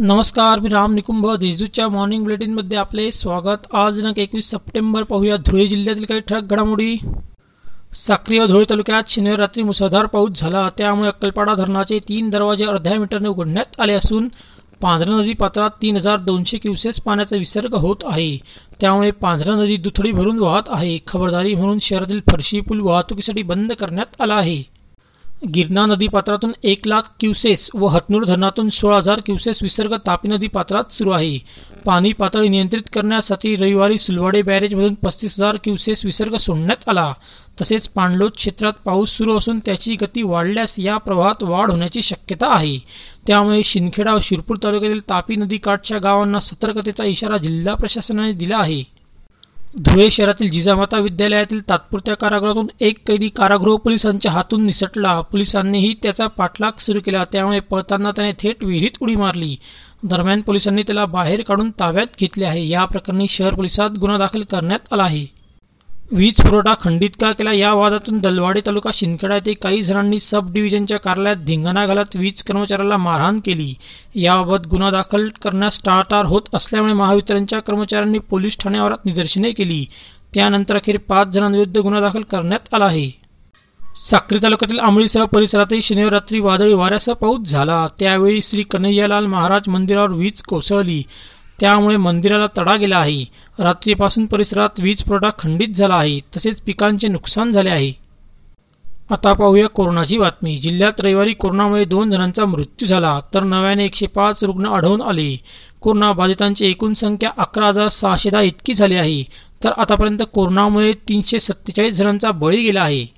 नमस्कार मी राम निकुंभ. देशदूतच्या मॉर्निंग बुलेटिनमध्ये आपले स्वागत. आज दिनांक एकवीस सप्टेंबर पाहूया धुळे जिल्ह्यातील काही ठळक घडामोडी. साक्री व धुळे तालुक्यात शनिवार रात्री मुसळधार पाऊस झाला. त्यामुळे अक्कलपाडा धरणाचे तीन दरवाजे अर्ध्या मीटरने उघडण्यात आले असून पांझरा नदी पात्रात तीन हजार दोनशे क्युसेस पाण्याचा विसर्ग होत आहे. त्यामुळे पांझरा नदी दुथडी भरून वाहत आहे. खबरदारी म्हणून शहरातील फरशी पूल वाहतुकीसाठी बंद करण्यात आला आहे. गिरणा नदी पात्रातून एक लाख क्युसेस व हतनूर धरणातून सोळा हजार क्युसेस विसर्ग तापी नदी पात्रात सुरू आहे. पाणी पातळी नियंत्रित करण्यासाठी रविवारी सुलवाडे बॅरेजमधून पस्तीस हजार क्युसेस विसर्ग सोडण्यात आला. तसेच पाणलोट क्षेत्रात पाऊस सुरू असून त्याची गती वाढल्यास या प्रवाहात वाढ होण्याची शक्यता आहे. त्यामुळे शिंदखेडा व शिरपूर तालुक्यातील तापी नदी काठच्या गावांना सतर्कतेचा इशारा जिल्हा प्रशासनाने दिला आहे. धुळे शहरातील जिजामाता विद्यालयातील तात्पुरत्या कारागृहातून एक कैदी कारागृह पोलिसांच्या हातून निसटला. पोलिसांनीही त्याचा पाठलाग सुरू केला. त्यामुळे पळताना त्याने थेट विहिरीत उडी मारली. दरम्यान पोलिसांनी त्याला बाहेर काढून ताब्यात घेतले आहे. या प्रकरणी शहर पोलिसात गुन्हा दाखल करण्यात आला आहे. वीज पुरवठा खंडित का केला? या वादातून दलवाडे तालुका शिंदखेडा येथे काही जणांनी सब डिव्हिजनच्या कार्यालयात धिंगाणा घालत वीज कर्मचाऱ्याला मारहाण केली. याबाबत गुन्हा दाखल करण्यास टाळाटाळ होत असल्यामुळे महावितरणच्या कर्मचाऱ्यांनी पोलीस ठाण्यावरात निदर्शने केली. त्यानंतर अखेर पाच जणांविरुद्ध गुन्हा दाखल करण्यात आला आहे. साक्री तालुक्यातील आंबळीसह परिसरातही शनिवार रात्री वादळी वाऱ्यासह पाऊस झाला. त्यावेळी श्री कन्हैयालाल महाराज मंदिरावर वीज कोसळली. त्यामुळे मंदिराला तडा गेला आहे. रात्रीपासून परिसरात वीज पुरवठा खंडित झाला आहे. तसेच पिकांचे नुकसान झाले आहे. आता पाहूया कोरोनाची बातमी. जिल्ह्यात रविवारी कोरोनामुळे दोन जणांचा मृत्यू झाला तर नव्याने एकशे पाच रुग्ण आढळून आले. कोरोना बाधितांची एकूण संख्या अकरा हजार सहाशे दहा इतकी झाली आहे तर आतापर्यंत कोरोनामुळे तीनशे सत्तेचाळीस जणांचा बळी गेला आहे.